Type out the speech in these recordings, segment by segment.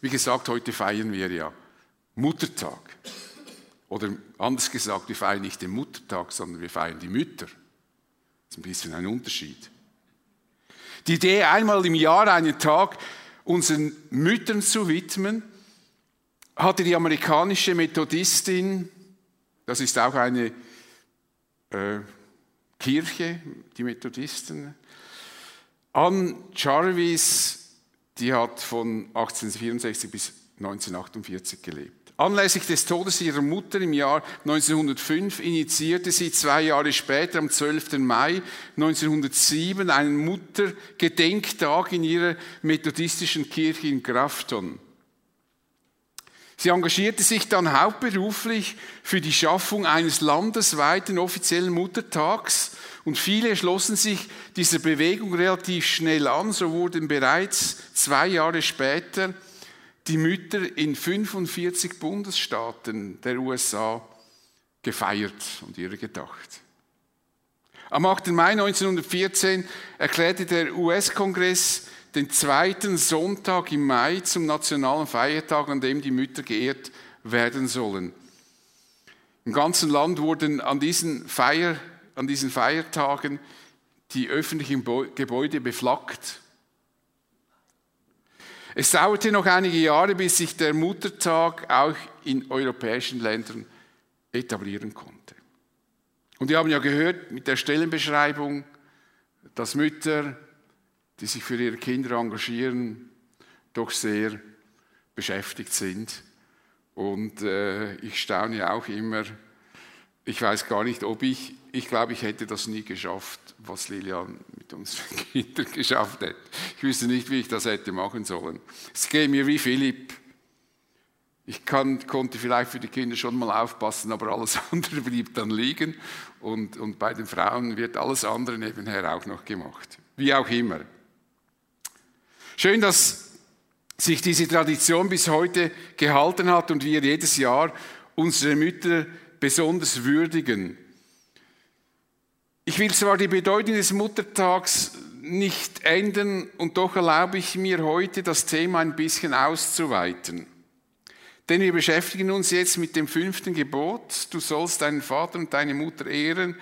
Wie gesagt, heute feiern wir ja Muttertag. Oder anders gesagt, wir feiern nicht den Muttertag, sondern wir feiern die Mütter. Das ist ein bisschen ein Unterschied. Die Idee, einmal im Jahr einen Tag unseren Müttern zu widmen, hatte die amerikanische Methodistin, das ist auch eine äh, Kirche, die Methodisten, Anne Jarvis, die hat von 1864 bis 1948 gelebt. Anlässlich des Todes ihrer Mutter im Jahr 1905 initiierte sie zwei Jahre später, am 12. Mai 1907, einen Muttergedenktag in ihrer methodistischen Kirche in Grafton. Sie engagierte sich dann hauptberuflich für die Schaffung eines landesweiten offiziellen Muttertags und viele schlossen sich dieser Bewegung relativ schnell an. So wurden bereits zwei Jahre später die Mütter in 45 Bundesstaaten der USA gefeiert und ihre gedacht. Am 8. Mai 1914 erklärte der US-Kongress den zweiten Sonntag im Mai zum nationalen Feiertag, an dem die Mütter geehrt werden sollen. Im ganzen Land wurden an diesen, Feier, an diesen Feiertagen die öffentlichen Gebäude beflaggt es dauerte noch einige Jahre, bis sich der Muttertag auch in europäischen Ländern etablieren konnte. Und wir haben ja gehört mit der Stellenbeschreibung, dass Mütter, die sich für ihre Kinder engagieren, doch sehr beschäftigt sind. Und äh, ich staune auch immer, ich weiß gar nicht, ob ich, ich glaube, ich hätte das nie geschafft, was Lilian mit unseren Kindern geschafft hat. Ich wüsste nicht, wie ich das hätte machen sollen. Es geht mir wie Philipp. Ich kann, konnte vielleicht für die Kinder schon mal aufpassen, aber alles andere blieb dann liegen. Und, und bei den Frauen wird alles andere nebenher auch noch gemacht. Wie auch immer. Schön, dass sich diese Tradition bis heute gehalten hat und wir jedes Jahr unsere Mütter besonders würdigen. Ich will zwar die Bedeutung des Muttertags nicht ändern und doch erlaube ich mir heute das Thema ein bisschen auszuweiten. Denn wir beschäftigen uns jetzt mit dem fünften Gebot. Du sollst deinen Vater und deine Mutter ehren,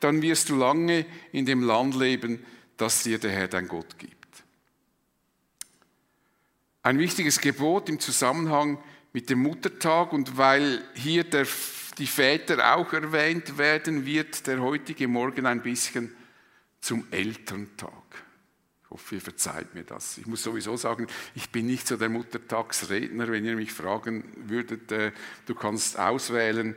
dann wirst du lange in dem Land leben, das dir der Herr dein Gott gibt. Ein wichtiges Gebot im Zusammenhang mit dem Muttertag und weil hier der die Väter auch erwähnt werden, wird der heutige Morgen ein bisschen zum Elterntag. Ich hoffe, ihr verzeiht mir das. Ich muss sowieso sagen, ich bin nicht so der Muttertagsredner. Wenn ihr mich fragen würdet, äh, du kannst auswählen,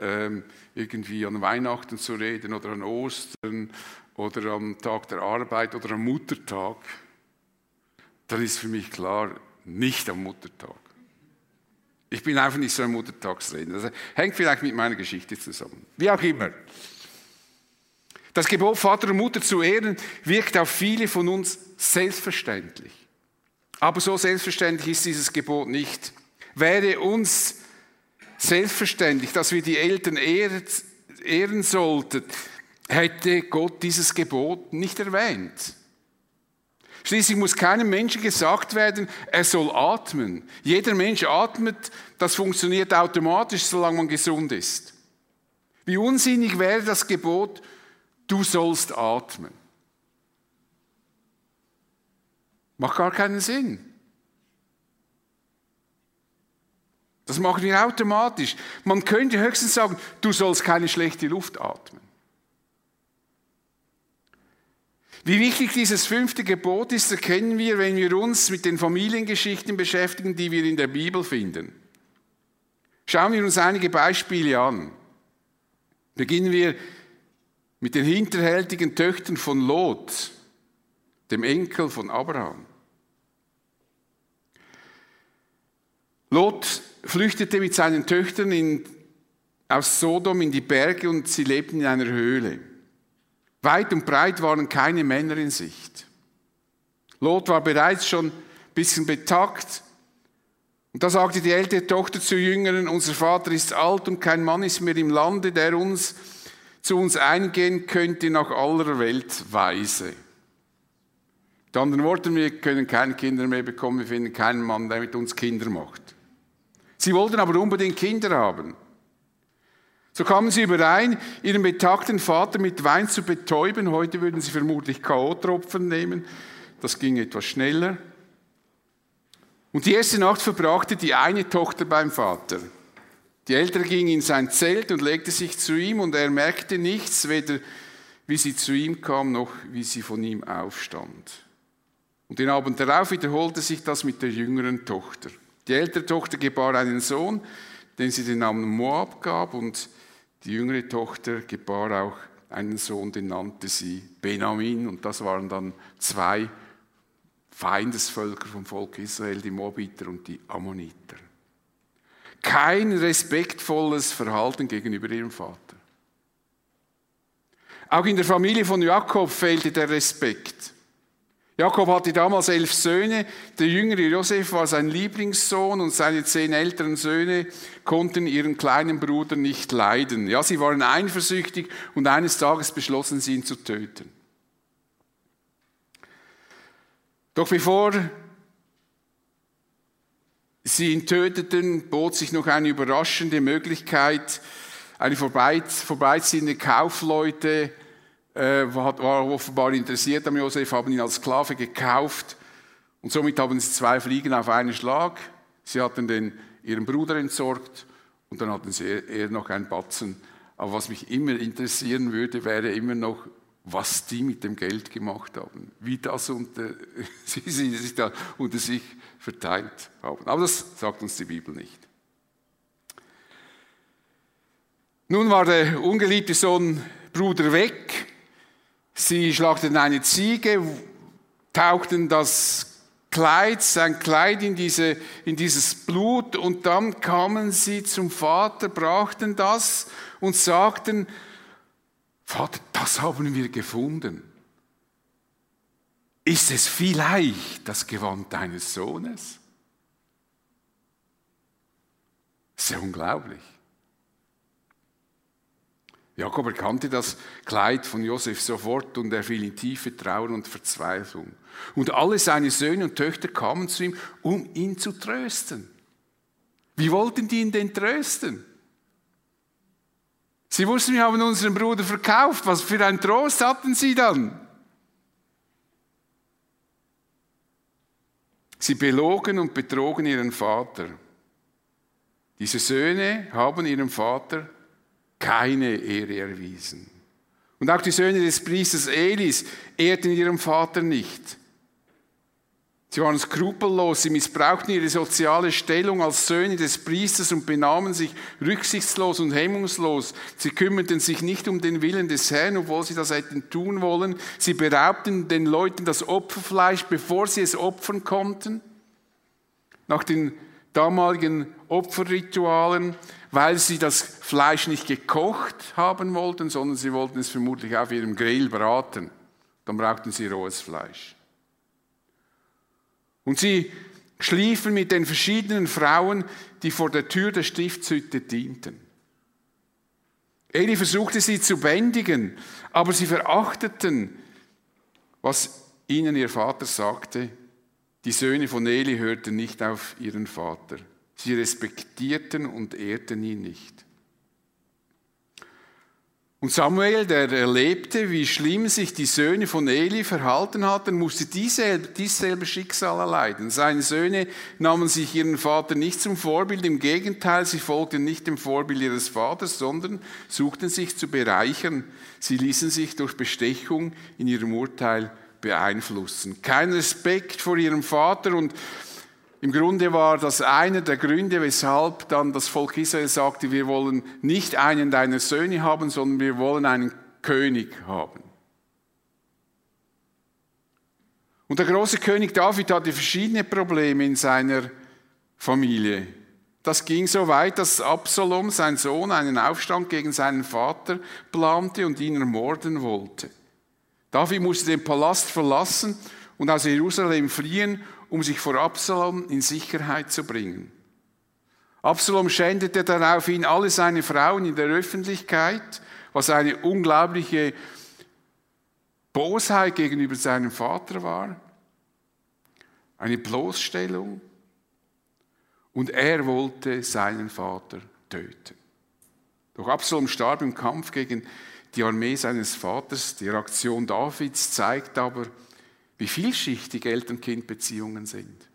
ähm, irgendwie an Weihnachten zu reden oder an Ostern oder am Tag der Arbeit oder am Muttertag, dann ist für mich klar, nicht am Muttertag. Ich bin einfach nicht so ein Muttertagsredner. Das hängt vielleicht mit meiner Geschichte zusammen. Wie auch immer. Das Gebot, Vater und Mutter zu ehren, wirkt auf viele von uns selbstverständlich. Aber so selbstverständlich ist dieses Gebot nicht. Wäre uns selbstverständlich, dass wir die Eltern ehren sollten, hätte Gott dieses Gebot nicht erwähnt. Schließlich muss keinem Menschen gesagt werden, er soll atmen. Jeder Mensch atmet, das funktioniert automatisch, solange man gesund ist. Wie unsinnig wäre das Gebot, du sollst atmen. Macht gar keinen Sinn. Das machen wir automatisch. Man könnte höchstens sagen, du sollst keine schlechte Luft atmen. Wie wichtig dieses fünfte Gebot ist, erkennen wir, wenn wir uns mit den Familiengeschichten beschäftigen, die wir in der Bibel finden. Schauen wir uns einige Beispiele an. Beginnen wir mit den hinterhältigen Töchtern von Lot, dem Enkel von Abraham. Lot flüchtete mit seinen Töchtern in, aus Sodom in die Berge und sie lebten in einer Höhle. Weit und breit waren keine Männer in Sicht. Lot war bereits schon ein bisschen betagt. Und da sagte die ältere Tochter zur Jüngeren, unser Vater ist alt und kein Mann ist mehr im Lande, der uns zu uns eingehen könnte nach aller Welt Weise. Mit anderen Worten, wir können keine Kinder mehr bekommen, wir finden keinen Mann, der mit uns Kinder macht. Sie wollten aber unbedingt Kinder haben. So kamen sie überein, ihren betagten Vater mit Wein zu betäuben. Heute würden sie vermutlich K.O.-Tropfen nehmen. Das ging etwas schneller. Und die erste Nacht verbrachte die eine Tochter beim Vater. Die ältere ging in sein Zelt und legte sich zu ihm und er merkte nichts, weder wie sie zu ihm kam, noch wie sie von ihm aufstand. Und den Abend darauf wiederholte sich das mit der jüngeren Tochter. Die ältere Tochter gebar einen Sohn, den sie den Namen Moab gab und die jüngere Tochter gebar auch einen Sohn, den nannte sie Benamin und das waren dann zwei Feindesvölker vom Volk Israel, die Moabiter und die Ammoniter. Kein respektvolles Verhalten gegenüber ihrem Vater. Auch in der Familie von Jakob fehlte der Respekt. Jakob hatte damals elf Söhne, der jüngere Josef war sein Lieblingssohn und seine zehn älteren Söhne konnten ihren kleinen Bruder nicht leiden. Ja, sie waren eifersüchtig und eines Tages beschlossen sie ihn zu töten. Doch bevor sie ihn töteten, bot sich noch eine überraschende Möglichkeit. Eine vorbeiziehende Kaufleute war, war offenbar interessiert am Josef, haben ihn als Sklave gekauft und somit haben sie zwei Fliegen auf einen Schlag. Sie hatten den, ihren Bruder entsorgt und dann hatten sie eher noch einen Batzen. Aber was mich immer interessieren würde, wäre immer noch, was die mit dem Geld gemacht haben, wie das unter, sie, sie sich da unter sich verteilt haben. Aber das sagt uns die Bibel nicht. Nun war der ungeliebte Sohn Bruder weg. Sie schlachteten eine Ziege, tauchten das Kleid, sein Kleid in, diese, in dieses Blut und dann kamen sie zum Vater, brachten das und sagten, Vater, das haben wir gefunden. Ist es vielleicht das Gewand deines Sohnes? Sehr unglaublich. Jakob erkannte das Kleid von Josef sofort und er fiel in tiefe Trauer und Verzweiflung. Und alle seine Söhne und Töchter kamen zu ihm, um ihn zu trösten. Wie wollten die ihn denn trösten? Sie wussten, wir haben unseren Bruder verkauft. Was für einen Trost hatten sie dann? Sie belogen und betrogen ihren Vater. Diese Söhne haben ihrem Vater keine Ehre erwiesen. Und auch die Söhne des Priesters Elis ehrten ihren Vater nicht. Sie waren skrupellos, sie missbrauchten ihre soziale Stellung als Söhne des Priesters und benahmen sich rücksichtslos und hemmungslos. Sie kümmerten sich nicht um den Willen des Herrn, obwohl sie das hätten tun wollen. Sie beraubten den Leuten das Opferfleisch, bevor sie es opfern konnten. Nach den damaligen Opferritualen, weil sie das Fleisch nicht gekocht haben wollten, sondern sie wollten es vermutlich auf ihrem Grill braten. Dann brauchten sie rohes Fleisch. Und sie schliefen mit den verschiedenen Frauen, die vor der Tür der Stiftshütte dienten. Eli versuchte sie zu bändigen, aber sie verachteten, was ihnen ihr Vater sagte. Die Söhne von Eli hörten nicht auf ihren Vater. Sie respektierten und ehrten ihn nicht. Und Samuel, der erlebte, wie schlimm sich die Söhne von Eli verhalten hatten, musste dieselbe, dieselbe Schicksal erleiden. Seine Söhne nahmen sich ihren Vater nicht zum Vorbild, im Gegenteil, sie folgten nicht dem Vorbild ihres Vaters, sondern suchten sich zu bereichern. Sie ließen sich durch Bestechung in ihrem Urteil beeinflussen. Kein Respekt vor ihrem Vater und im Grunde war das einer der Gründe, weshalb dann das Volk Israel sagte, wir wollen nicht einen deiner Söhne haben, sondern wir wollen einen König haben. Und der große König David hatte verschiedene Probleme in seiner Familie. Das ging so weit, dass Absalom, sein Sohn, einen Aufstand gegen seinen Vater plante und ihn ermorden wollte. David musste den Palast verlassen und aus Jerusalem fliehen um sich vor Absalom in Sicherheit zu bringen. Absalom schändete daraufhin alle seine Frauen in der Öffentlichkeit, was eine unglaubliche Bosheit gegenüber seinem Vater war. eine Bloßstellung und er wollte seinen Vater töten. Doch Absalom starb im Kampf gegen die Armee seines Vaters. Die Reaktion Davids zeigt aber, wie vielschichtig Eltern-Kind-Beziehungen sind.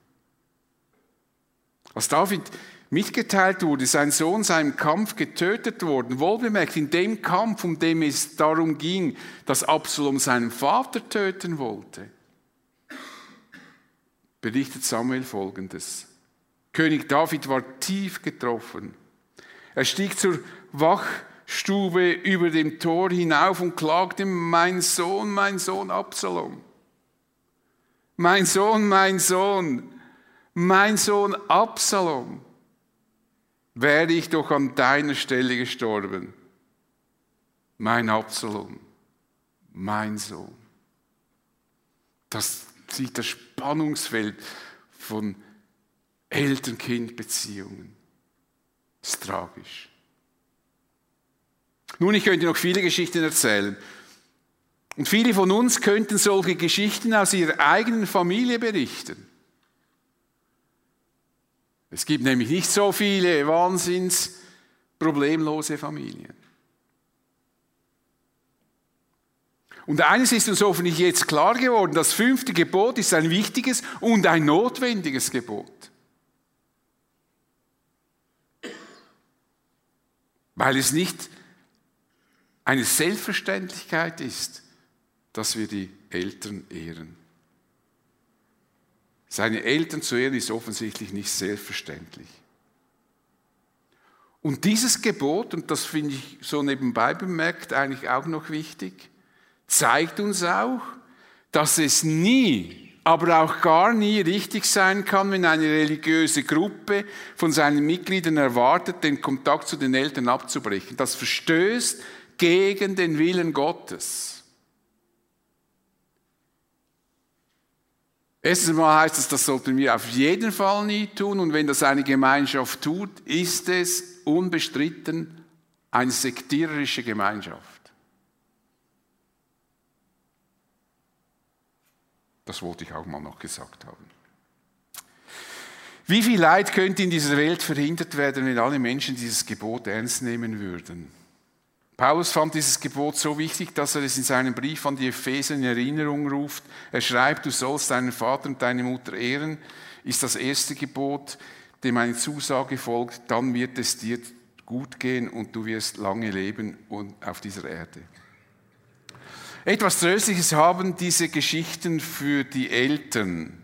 Als David mitgeteilt wurde, sein Sohn sei im Kampf getötet worden, wohlbemerkt in dem Kampf, um dem es darum ging, dass Absalom seinen Vater töten wollte, berichtet Samuel folgendes. König David war tief getroffen. Er stieg zur Wachstube über dem Tor hinauf und klagte, mein Sohn, mein Sohn Absalom. Mein Sohn, mein Sohn, mein Sohn Absalom wäre ich doch an deiner Stelle gestorben. Mein Absalom, mein Sohn. Das sieht das Spannungsfeld von Eltern-Kind-Beziehungen. Das ist tragisch. Nun, ich könnte noch viele Geschichten erzählen. Und viele von uns könnten solche Geschichten aus ihrer eigenen Familie berichten. Es gibt nämlich nicht so viele wahnsinns problemlose Familien. Und eines ist uns hoffentlich jetzt klar geworden, das fünfte Gebot ist ein wichtiges und ein notwendiges Gebot. Weil es nicht eine Selbstverständlichkeit ist, dass wir die Eltern ehren. Seine Eltern zu ehren ist offensichtlich nicht selbstverständlich. Und dieses Gebot, und das finde ich so nebenbei bemerkt eigentlich auch noch wichtig, zeigt uns auch, dass es nie, aber auch gar nie richtig sein kann, wenn eine religiöse Gruppe von seinen Mitgliedern erwartet, den Kontakt zu den Eltern abzubrechen. Das verstößt gegen den Willen Gottes. Erstens mal heißt es, das sollten wir auf jeden Fall nie tun. Und wenn das eine Gemeinschaft tut, ist es unbestritten eine sektiererische Gemeinschaft. Das wollte ich auch mal noch gesagt haben. Wie viel Leid könnte in dieser Welt verhindert werden, wenn alle Menschen dieses Gebot ernst nehmen würden? Paulus fand dieses Gebot so wichtig, dass er es in seinem Brief an die Epheser in Erinnerung ruft. Er schreibt, du sollst deinen Vater und deine Mutter ehren, ist das erste Gebot, dem eine Zusage folgt, dann wird es dir gut gehen und du wirst lange leben auf dieser Erde. Etwas Tröstliches haben diese Geschichten für die Eltern.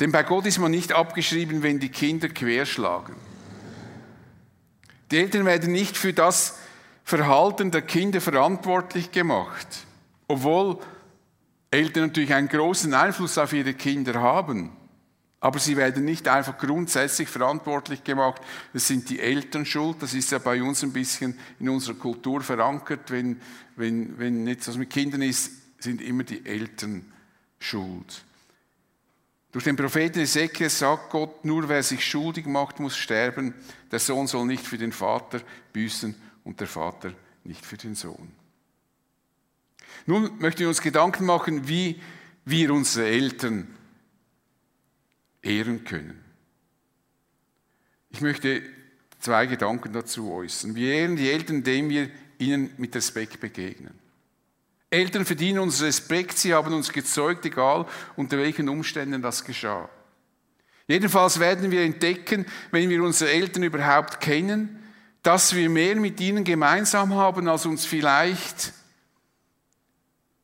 Denn bei Gott ist man nicht abgeschrieben, wenn die Kinder querschlagen. Die Eltern werden nicht für das Verhalten der Kinder verantwortlich gemacht, obwohl Eltern natürlich einen großen Einfluss auf ihre Kinder haben. Aber sie werden nicht einfach grundsätzlich verantwortlich gemacht. Es sind die Eltern schuld. Das ist ja bei uns ein bisschen in unserer Kultur verankert. Wenn, wenn, wenn etwas mit Kindern ist, sind immer die Eltern schuld. Durch den Propheten Ezekiel sagt Gott, nur wer sich schuldig macht, muss sterben. Der Sohn soll nicht für den Vater büßen und der Vater nicht für den Sohn. Nun möchten wir uns Gedanken machen, wie wir unsere Eltern ehren können. Ich möchte zwei Gedanken dazu äußern. Wir ehren die Eltern, indem wir ihnen mit Respekt begegnen. Eltern verdienen unseren Respekt, sie haben uns gezeugt, egal unter welchen Umständen das geschah. Jedenfalls werden wir entdecken, wenn wir unsere Eltern überhaupt kennen, dass wir mehr mit ihnen gemeinsam haben, als uns vielleicht,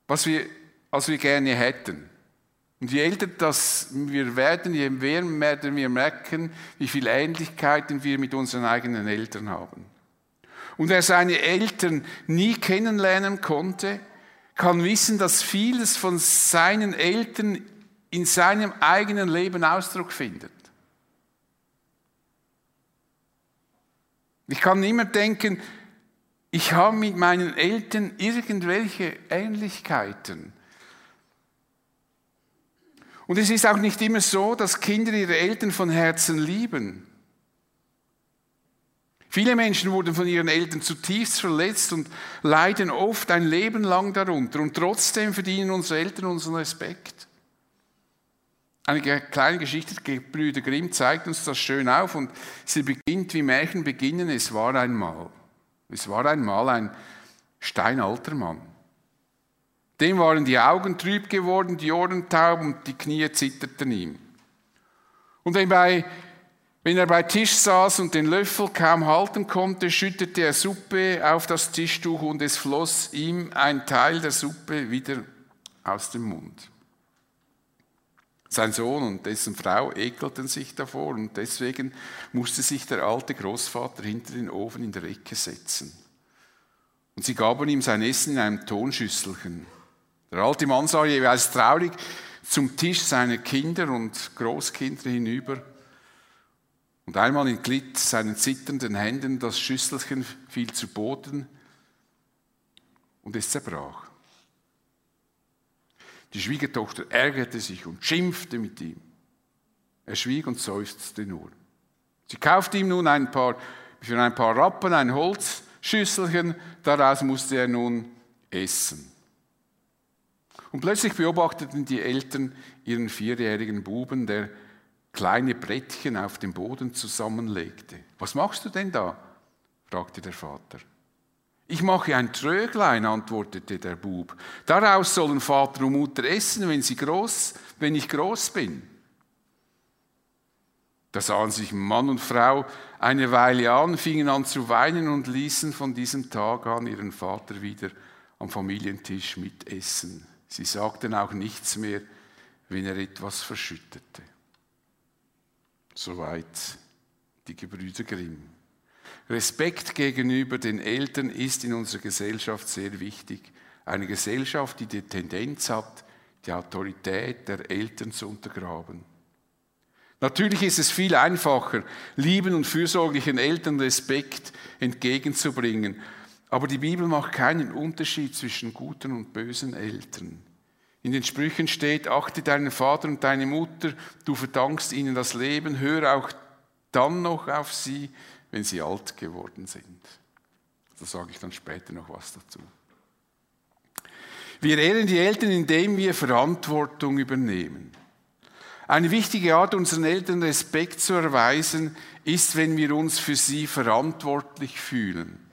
was wir, als wir gerne hätten. Und je älter das wir werden, je mehr werden wir merken, wie viele Ähnlichkeiten wir mit unseren eigenen Eltern haben. Und wer seine Eltern nie kennenlernen konnte, kann wissen, dass vieles von seinen Eltern in seinem eigenen Leben Ausdruck findet. Ich kann immer denken, ich habe mit meinen Eltern irgendwelche Ähnlichkeiten. Und es ist auch nicht immer so, dass Kinder ihre Eltern von Herzen lieben. Viele Menschen wurden von ihren Eltern zutiefst verletzt und leiden oft ein Leben lang darunter. Und trotzdem verdienen unsere Eltern unseren Respekt. Eine kleine Geschichte der Brüder Grimm zeigt uns das schön auf und sie beginnt, wie Märchen beginnen. Es war einmal. Es war einmal ein steinalter Mann. Dem waren die Augen trüb geworden, die Ohren taub und die Knie zitterten ihm. Und wenn, bei, wenn er bei Tisch saß und den Löffel kaum halten konnte, schüttete er Suppe auf das Tischtuch und es floss ihm ein Teil der Suppe wieder aus dem Mund. Sein Sohn und dessen Frau ekelten sich davor und deswegen musste sich der alte Großvater hinter den Ofen in der Ecke setzen. Und sie gaben ihm sein Essen in einem Tonschüsselchen. Der alte Mann sah jeweils traurig zum Tisch seiner Kinder und Großkinder hinüber. Und einmal entglitt seinen zitternden Händen das Schüsselchen, fiel zu Boden und es zerbrach. Die Schwiegertochter ärgerte sich und schimpfte mit ihm. Er schwieg und seufzte nur. Sie kaufte ihm nun ein paar, für ein paar Rappen ein Holzschüsselchen, daraus musste er nun essen. Und plötzlich beobachteten die Eltern ihren vierjährigen Buben, der kleine Brettchen auf dem Boden zusammenlegte. Was machst du denn da? fragte der Vater. Ich mache ein Tröglein, antwortete der Bub. Daraus sollen Vater und Mutter essen, wenn, sie groß, wenn ich groß bin. Da sahen sich Mann und Frau eine Weile an, fingen an zu weinen und ließen von diesem Tag an ihren Vater wieder am Familientisch mitessen. Sie sagten auch nichts mehr, wenn er etwas verschüttete. Soweit die Gebrüder Grimm. Respekt gegenüber den Eltern ist in unserer Gesellschaft sehr wichtig. Eine Gesellschaft, die die Tendenz hat, die Autorität der Eltern zu untergraben. Natürlich ist es viel einfacher, lieben und fürsorglichen Eltern Respekt entgegenzubringen, aber die Bibel macht keinen Unterschied zwischen guten und bösen Eltern. In den Sprüchen steht, achte deinen Vater und deine Mutter, du verdankst ihnen das Leben, hör auch dann noch auf sie, wenn sie alt geworden sind. Da sage ich dann später noch was dazu. Wir ehren die Eltern, indem wir Verantwortung übernehmen. Eine wichtige Art, unseren Eltern Respekt zu erweisen, ist, wenn wir uns für sie verantwortlich fühlen.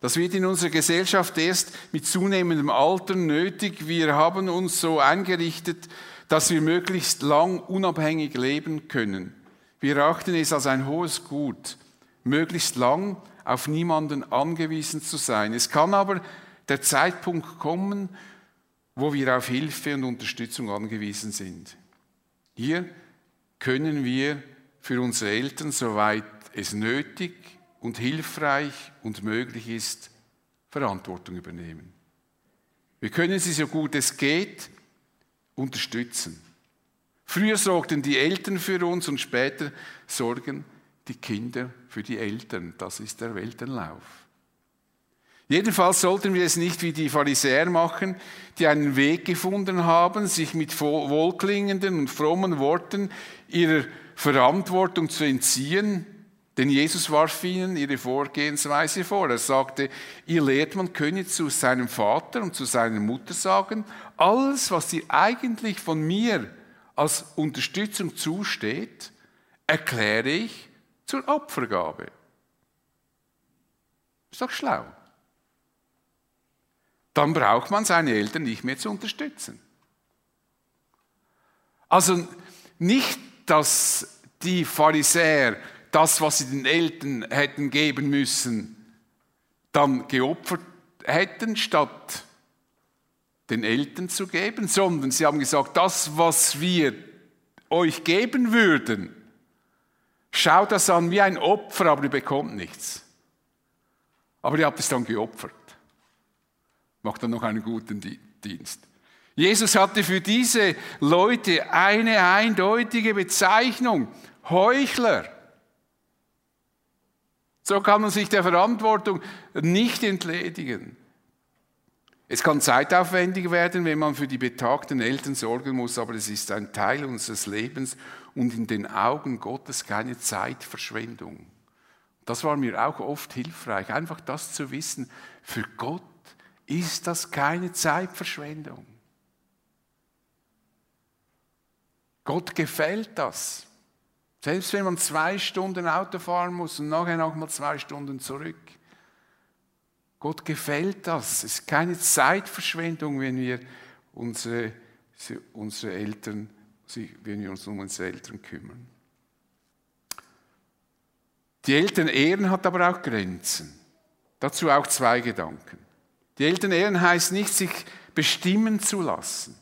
Das wird in unserer Gesellschaft erst mit zunehmendem Alter nötig. Wir haben uns so eingerichtet, dass wir möglichst lang unabhängig leben können. Wir erachten es als ein hohes Gut, möglichst lang auf niemanden angewiesen zu sein. Es kann aber der Zeitpunkt kommen, wo wir auf Hilfe und Unterstützung angewiesen sind. Hier können wir für unsere Eltern, soweit es nötig und hilfreich und möglich ist, Verantwortung übernehmen. Wir können sie so gut es geht unterstützen. Früher sorgten die Eltern für uns und später sorgen die Kinder für die Eltern. Das ist der Weltenlauf. Jedenfalls sollten wir es nicht wie die Pharisäer machen, die einen Weg gefunden haben, sich mit wohlklingenden und frommen Worten ihrer Verantwortung zu entziehen. Denn Jesus warf ihnen ihre Vorgehensweise vor. Er sagte, ihr lehrt, man könne zu seinem Vater und zu seiner Mutter sagen, alles, was ihr eigentlich von mir als Unterstützung zusteht, erkläre ich zur Opfergabe. Ist doch schlau. Dann braucht man seine Eltern nicht mehr zu unterstützen. Also nicht, dass die Pharisäer das, was sie den Eltern hätten geben müssen, dann geopfert hätten, statt den Eltern zu geben, sondern sie haben gesagt, das, was wir euch geben würden, schaut das an wie ein Opfer, aber ihr bekommt nichts. Aber ihr habt es dann geopfert. Macht dann noch einen guten Dienst. Jesus hatte für diese Leute eine eindeutige Bezeichnung. Heuchler. So kann man sich der Verantwortung nicht entledigen. Es kann zeitaufwendig werden, wenn man für die betagten Eltern sorgen muss, aber es ist ein Teil unseres Lebens und in den Augen Gottes keine Zeitverschwendung. Das war mir auch oft hilfreich, einfach das zu wissen. Für Gott ist das keine Zeitverschwendung. Gott gefällt das. Selbst wenn man zwei Stunden Auto fahren muss und nachher nochmal zwei Stunden zurück. Gott gefällt das. Es ist keine Zeitverschwendung, wenn wir unsere, unsere Eltern, wenn wir uns um unsere Eltern kümmern. Die Eltern ehren hat aber auch Grenzen. Dazu auch zwei Gedanken. Die Eltern ehren heißt nicht, sich bestimmen zu lassen.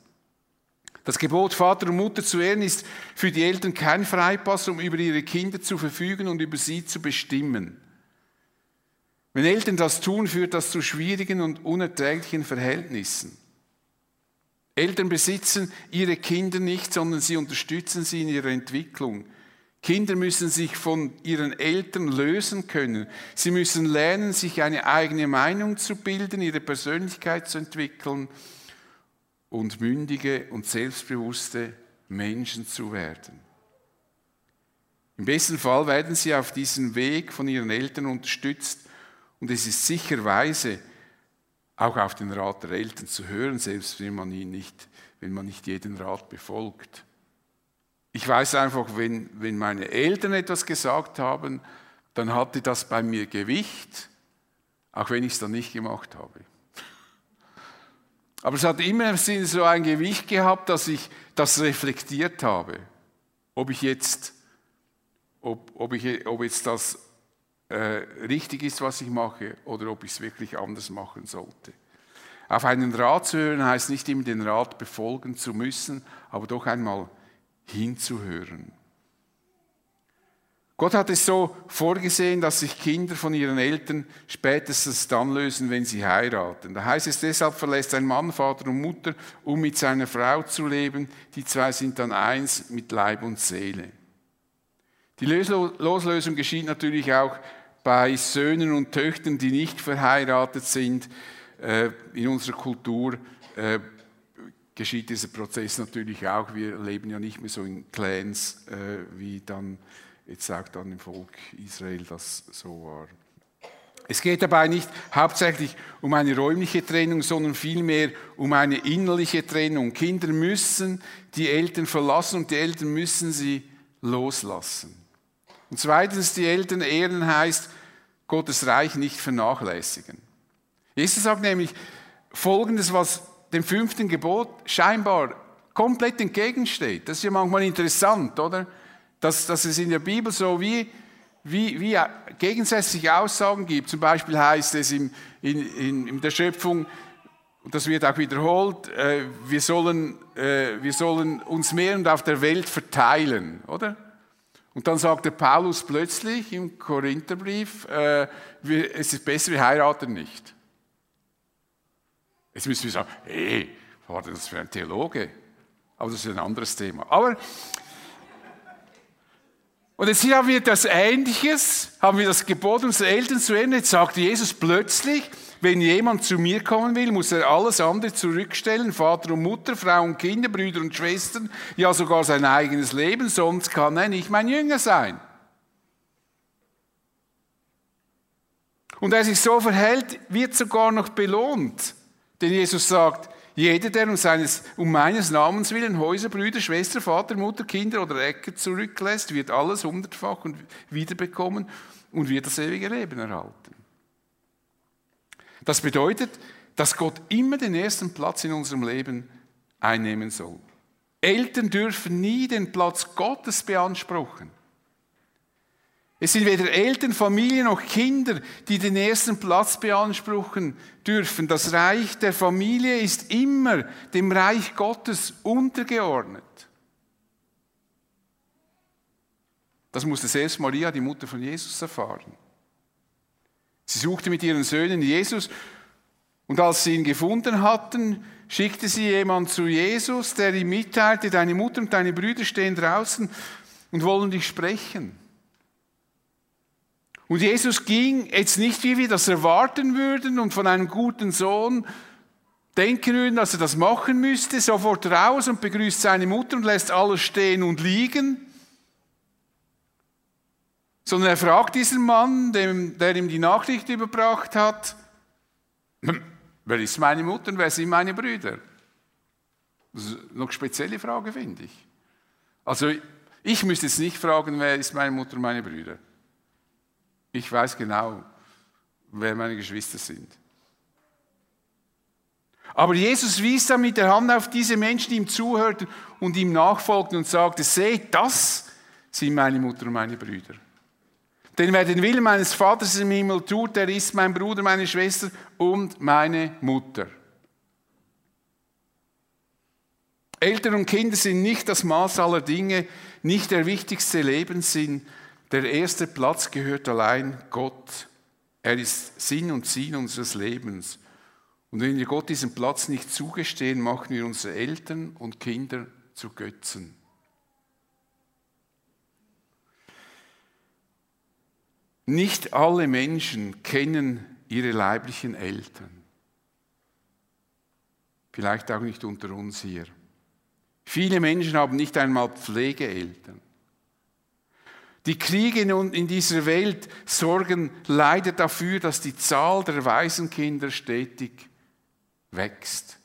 Das Gebot, Vater und Mutter zu ehren, ist für die Eltern kein Freipass, um über ihre Kinder zu verfügen und über sie zu bestimmen. Wenn Eltern das tun, führt das zu schwierigen und unerträglichen Verhältnissen. Eltern besitzen ihre Kinder nicht, sondern sie unterstützen sie in ihrer Entwicklung. Kinder müssen sich von ihren Eltern lösen können. Sie müssen lernen, sich eine eigene Meinung zu bilden, ihre Persönlichkeit zu entwickeln und mündige und selbstbewusste Menschen zu werden. Im besten Fall werden sie auf diesem Weg von ihren Eltern unterstützt und es ist sicher weise, auch auf den Rat der Eltern zu hören, selbst wenn man, ihn nicht, wenn man nicht jeden Rat befolgt. Ich weiß einfach, wenn, wenn meine Eltern etwas gesagt haben, dann hatte das bei mir Gewicht, auch wenn ich es dann nicht gemacht habe. Aber es hat immer so ein Gewicht gehabt, dass ich das reflektiert habe, ob ich jetzt, ob, ob ich, ob jetzt das äh, richtig ist, was ich mache, oder ob ich es wirklich anders machen sollte. Auf einen Rat zu hören heißt nicht immer den Rat befolgen zu müssen, aber doch einmal hinzuhören. Gott hat es so vorgesehen, dass sich Kinder von ihren Eltern spätestens dann lösen, wenn sie heiraten. Da heißt es, deshalb verlässt ein Mann Vater und Mutter, um mit seiner Frau zu leben. Die zwei sind dann eins mit Leib und Seele. Die Loslösung geschieht natürlich auch bei Söhnen und Töchtern, die nicht verheiratet sind. Äh, in unserer Kultur äh, geschieht dieser Prozess natürlich auch. Wir leben ja nicht mehr so in Clans, äh, wie dann jetzt auch dann im Volk Israel das so war. Es geht dabei nicht hauptsächlich um eine räumliche Trennung, sondern vielmehr um eine innerliche Trennung. Kinder müssen die Eltern verlassen und die Eltern müssen sie loslassen. Und zweitens, die Eltern ehren heißt, Gottes Reich nicht vernachlässigen. Jesus sagt nämlich Folgendes, was dem fünften Gebot scheinbar komplett entgegensteht. Das ist ja manchmal interessant, oder? Dass, dass es in der Bibel so wie, wie, wie gegensätzliche Aussagen gibt. Zum Beispiel heißt es in, in, in der Schöpfung, und das wird auch wiederholt, äh, wir, sollen, äh, wir sollen uns mehr und auf der Welt verteilen, oder? Und dann sagt der Paulus plötzlich im Korintherbrief, äh, wir, es ist besser, wir heiraten nicht. Jetzt müssen wir sagen, hey, was war das für ein Theologe? Aber das ist ein anderes Thema. Aber und jetzt hier haben wir das Ähnliches, haben wir das Gebot unserer Eltern zu Ende. Jetzt sagt Jesus plötzlich, wenn jemand zu mir kommen will, muss er alles andere zurückstellen, Vater und Mutter, Frau und Kinder, Brüder und Schwestern, ja sogar sein eigenes Leben, sonst kann er nicht mein Jünger sein. Und wer sich so verhält, wird sogar noch belohnt. Denn Jesus sagt, jeder, der um, seines, um meines Namens willen Häuser, Brüder, Schwester, Vater, Mutter, Kinder oder Äcker zurücklässt, wird alles hundertfach und wiederbekommen und wird das ewige Leben erhalten. Das bedeutet, dass Gott immer den ersten Platz in unserem Leben einnehmen soll. Eltern dürfen nie den Platz Gottes beanspruchen. Es sind weder Eltern, Familie noch Kinder, die den ersten Platz beanspruchen dürfen. Das Reich der Familie ist immer dem Reich Gottes untergeordnet. Das musste selbst Maria, die Mutter von Jesus, erfahren. Sie suchte mit ihren Söhnen Jesus und als sie ihn gefunden hatten, schickte sie jemand zu Jesus, der ihm mitteilte, deine Mutter und deine Brüder stehen draußen und wollen dich sprechen. Und Jesus ging jetzt nicht, wie wir das erwarten würden und von einem guten Sohn denken würden, dass er das machen müsste, sofort raus und begrüßt seine Mutter und lässt alles stehen und liegen. Sondern er fragt diesen Mann, dem, der ihm die Nachricht überbracht hat, wer ist meine Mutter und wer sind meine Brüder? Das ist eine spezielle Frage, finde ich. Also ich müsste jetzt nicht fragen, wer ist meine Mutter und meine Brüder. Ich weiß genau, wer meine Geschwister sind. Aber Jesus wies dann mit der Hand auf diese Menschen, die ihm zuhörten und ihm nachfolgten und sagte, seht, das sind meine Mutter und meine Brüder. Denn wer den Willen meines Vaters im Himmel tut, der ist mein Bruder, meine Schwester und meine Mutter. Eltern und Kinder sind nicht das Maß aller Dinge, nicht der wichtigste Lebenssinn. Der erste Platz gehört allein Gott. Er ist Sinn und Ziel unseres Lebens. Und wenn wir Gott diesen Platz nicht zugestehen, machen wir unsere Eltern und Kinder zu Götzen. Nicht alle Menschen kennen ihre leiblichen Eltern. Vielleicht auch nicht unter uns hier. Viele Menschen haben nicht einmal Pflegeeltern. Die Kriege in dieser Welt sorgen leider dafür, dass die Zahl der Waisenkinder stetig wächst.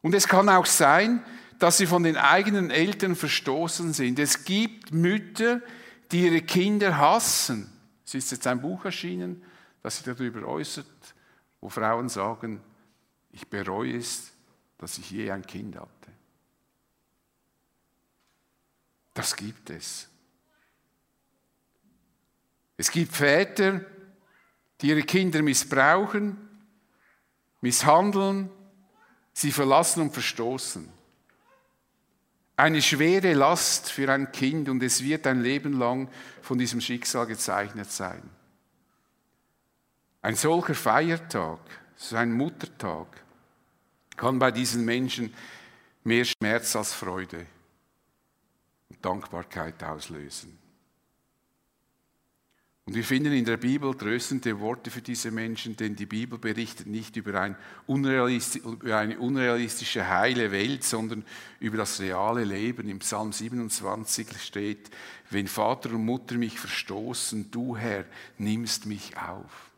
Und es kann auch sein, dass sie von den eigenen Eltern verstoßen sind. Es gibt Mütter, die ihre Kinder hassen. Es ist jetzt ein Buch erschienen, das sich darüber äußert, wo Frauen sagen, ich bereue es, dass ich je ein Kind hatte. Das gibt es. Es gibt Väter, die ihre Kinder missbrauchen, misshandeln, sie verlassen und verstoßen. Eine schwere Last für ein Kind und es wird ein Leben lang von diesem Schicksal gezeichnet sein. Ein solcher Feiertag, so ein Muttertag, kann bei diesen Menschen mehr Schmerz als Freude Dankbarkeit auslösen. Und wir finden in der Bibel tröstende Worte für diese Menschen, denn die Bibel berichtet nicht über, ein über, eine unrealistische heile Welt, sondern über das reale Leben. Im Psalm 27 steht, wenn Vater und Mutter mich verstoßen, du Herr nimmst mich auf.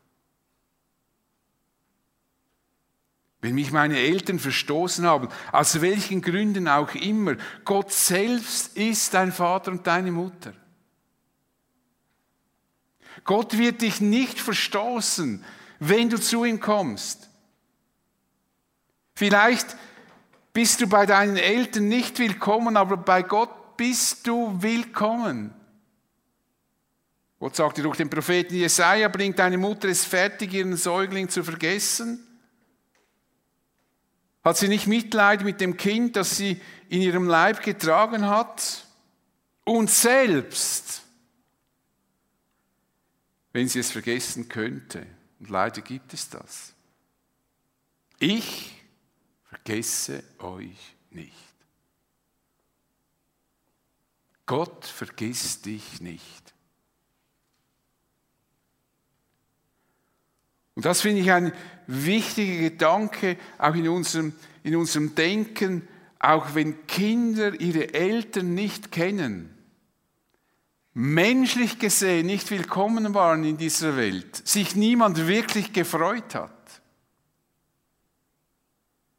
Wenn mich meine Eltern verstoßen haben, aus welchen Gründen auch immer, Gott selbst ist dein Vater und deine Mutter. Gott wird dich nicht verstoßen, wenn du zu ihm kommst. Vielleicht bist du bei deinen Eltern nicht willkommen, aber bei Gott bist du willkommen. Gott sagte durch den Propheten Jesaja, bringt deine Mutter es fertig, ihren Säugling zu vergessen? Hat sie nicht Mitleid mit dem Kind, das sie in ihrem Leib getragen hat? Und selbst wenn sie es vergessen könnte. Und leider gibt es das. Ich vergesse euch nicht. Gott vergisst dich nicht. Und das finde ich ein wichtiger Gedanke, auch in unserem, in unserem Denken, auch wenn Kinder ihre Eltern nicht kennen menschlich gesehen nicht willkommen waren in dieser Welt, sich niemand wirklich gefreut hat.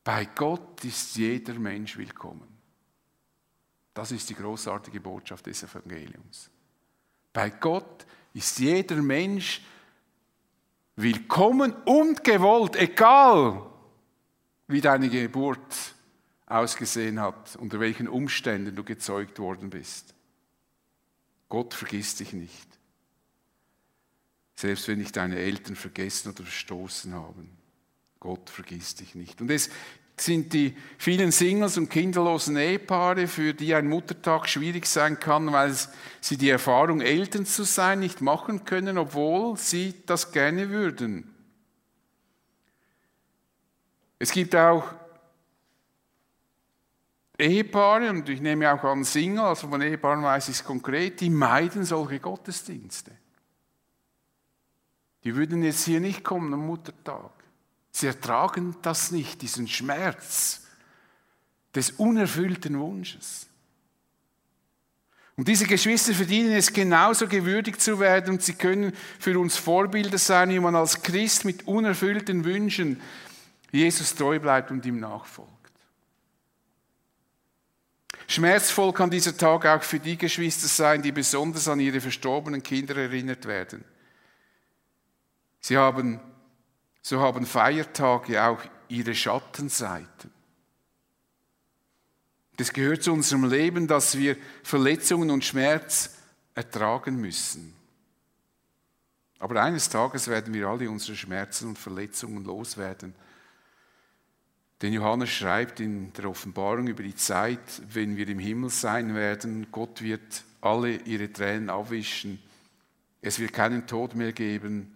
Bei Gott ist jeder Mensch willkommen. Das ist die großartige Botschaft des Evangeliums. Bei Gott ist jeder Mensch willkommen und gewollt, egal wie deine Geburt ausgesehen hat, unter welchen Umständen du gezeugt worden bist. Gott vergisst dich nicht. Selbst wenn dich deine Eltern vergessen oder verstoßen haben. Gott vergisst dich nicht. Und es sind die vielen Singles und kinderlosen Ehepaare, für die ein Muttertag schwierig sein kann, weil sie die Erfahrung, Eltern zu sein, nicht machen können, obwohl sie das gerne würden. Es gibt auch Ehepaare, und ich nehme auch an Single, also von Ehepaaren weiß ich es konkret, die meiden solche Gottesdienste. Die würden jetzt hier nicht kommen am Muttertag. Sie ertragen das nicht, diesen Schmerz des unerfüllten Wunsches. Und diese Geschwister verdienen es genauso gewürdigt zu werden und sie können für uns Vorbilder sein, wie man als Christ mit unerfüllten Wünschen Jesus treu bleibt und ihm nachfolgt. Schmerzvoll kann dieser Tag auch für die Geschwister sein, die besonders an ihre verstorbenen Kinder erinnert werden. Sie haben, so haben Feiertage auch ihre Schattenseiten. Das gehört zu unserem Leben, dass wir Verletzungen und Schmerz ertragen müssen. Aber eines Tages werden wir alle unsere Schmerzen und Verletzungen loswerden. Denn Johannes schreibt in der Offenbarung über die Zeit, wenn wir im Himmel sein werden, Gott wird alle ihre Tränen abwischen. Es wird keinen Tod mehr geben,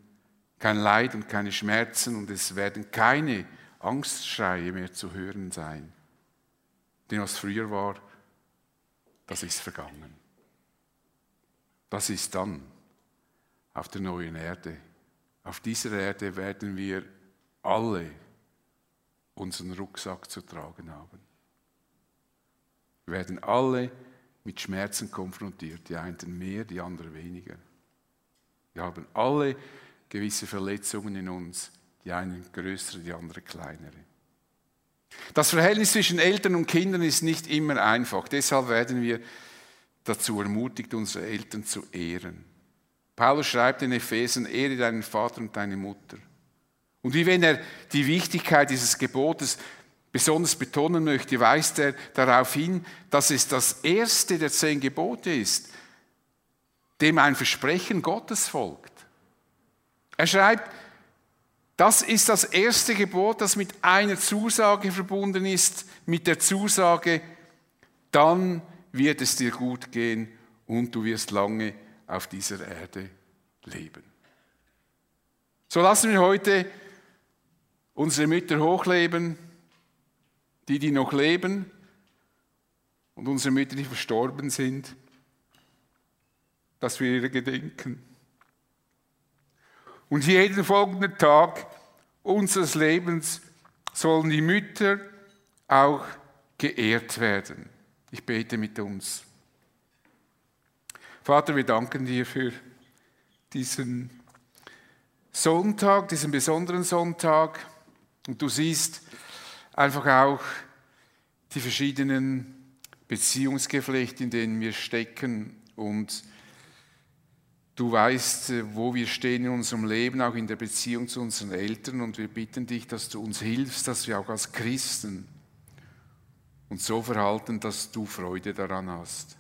kein Leid und keine Schmerzen und es werden keine Angstschreie mehr zu hören sein. Denn was früher war, das ist vergangen. Das ist dann auf der neuen Erde. Auf dieser Erde werden wir alle unseren Rucksack zu tragen haben. Wir werden alle mit Schmerzen konfrontiert, die einen mehr, die anderen weniger. Wir haben alle gewisse Verletzungen in uns, die einen größere, die anderen kleinere. Das Verhältnis zwischen Eltern und Kindern ist nicht immer einfach. Deshalb werden wir dazu ermutigt, unsere Eltern zu ehren. Paulus schreibt in Ephesen, ehre deinen Vater und deine Mutter. Und wie wenn er die Wichtigkeit dieses Gebotes besonders betonen möchte, weist er darauf hin, dass es das erste der zehn Gebote ist, dem ein Versprechen Gottes folgt. Er schreibt, das ist das erste Gebot, das mit einer Zusage verbunden ist, mit der Zusage, dann wird es dir gut gehen und du wirst lange auf dieser Erde leben. So lassen wir heute unsere Mütter hochleben, die, die noch leben und unsere Mütter, die verstorben sind, dass wir ihre gedenken. Und jeden folgenden Tag unseres Lebens sollen die Mütter auch geehrt werden. Ich bete mit uns. Vater, wir danken dir für diesen Sonntag, diesen besonderen Sonntag. Und du siehst einfach auch die verschiedenen Beziehungsgeflechte, in denen wir stecken. Und Du weißt, äh, wo wir stehen in unserem Leben, auch in der Beziehung zu unseren Eltern. Und wir bitten dich, dass du uns hilfst, dass wir auch als Christen uns so verhalten, dass du Freude daran hast.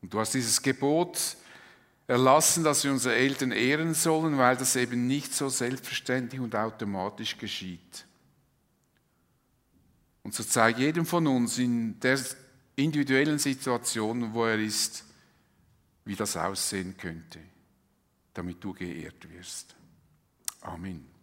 Und du hast dieses Gebot erlassen, dass wir unsere Eltern ehren sollen, weil das eben nicht so selbstverständlich und automatisch geschieht. Und so zeig jedem von uns in der individuellen Situation, wo er ist, wie das aussehen könnte, damit du geehrt wirst. Amen.